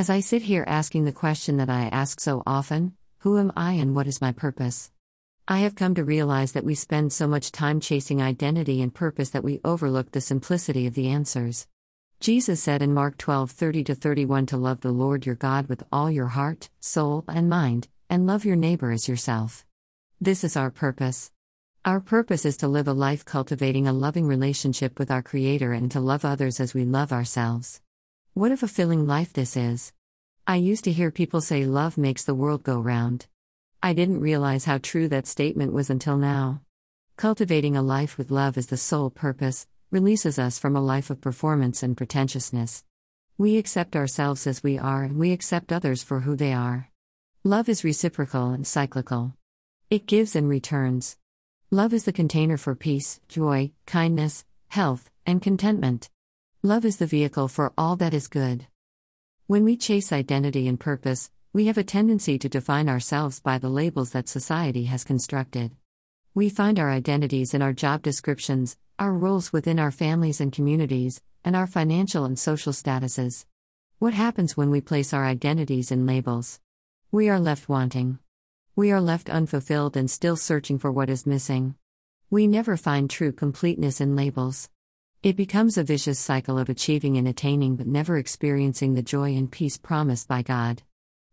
As I sit here asking the question that I ask so often who am I and what is my purpose? I have come to realize that we spend so much time chasing identity and purpose that we overlook the simplicity of the answers. Jesus said in Mark 12 30 31 to love the Lord your God with all your heart, soul, and mind, and love your neighbor as yourself. This is our purpose. Our purpose is to live a life cultivating a loving relationship with our Creator and to love others as we love ourselves. What a fulfilling life this is! I used to hear people say love makes the world go round. I didn't realize how true that statement was until now. Cultivating a life with love is the sole purpose, releases us from a life of performance and pretentiousness. We accept ourselves as we are and we accept others for who they are. Love is reciprocal and cyclical. It gives and returns. Love is the container for peace, joy, kindness, health, and contentment. Love is the vehicle for all that is good. When we chase identity and purpose, we have a tendency to define ourselves by the labels that society has constructed. We find our identities in our job descriptions, our roles within our families and communities, and our financial and social statuses. What happens when we place our identities in labels? We are left wanting. We are left unfulfilled and still searching for what is missing. We never find true completeness in labels. It becomes a vicious cycle of achieving and attaining but never experiencing the joy and peace promised by God.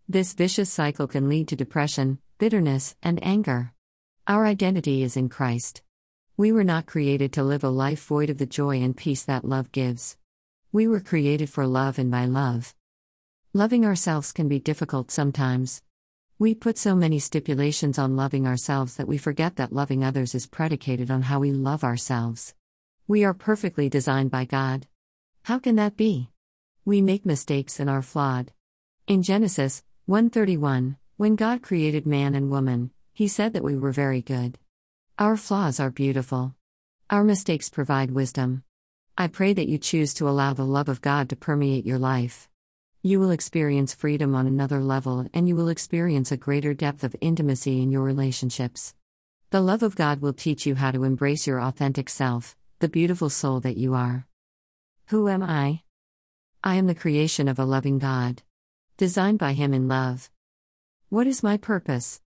This vicious cycle can lead to depression, bitterness, and anger. Our identity is in Christ. We were not created to live a life void of the joy and peace that love gives. We were created for love and by love. Loving ourselves can be difficult sometimes. We put so many stipulations on loving ourselves that we forget that loving others is predicated on how we love ourselves. We are perfectly designed by God. How can that be? We make mistakes and are flawed. In Genesis, 131 When God created man and woman, he said that we were very good. Our flaws are beautiful. Our mistakes provide wisdom. I pray that you choose to allow the love of God to permeate your life. You will experience freedom on another level and you will experience a greater depth of intimacy in your relationships. The love of God will teach you how to embrace your authentic self, the beautiful soul that you are. Who am I? I am the creation of a loving God designed by Him in love. What is my purpose?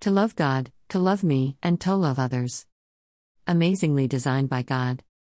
To love God, to love me, and to love others. Amazingly designed by God.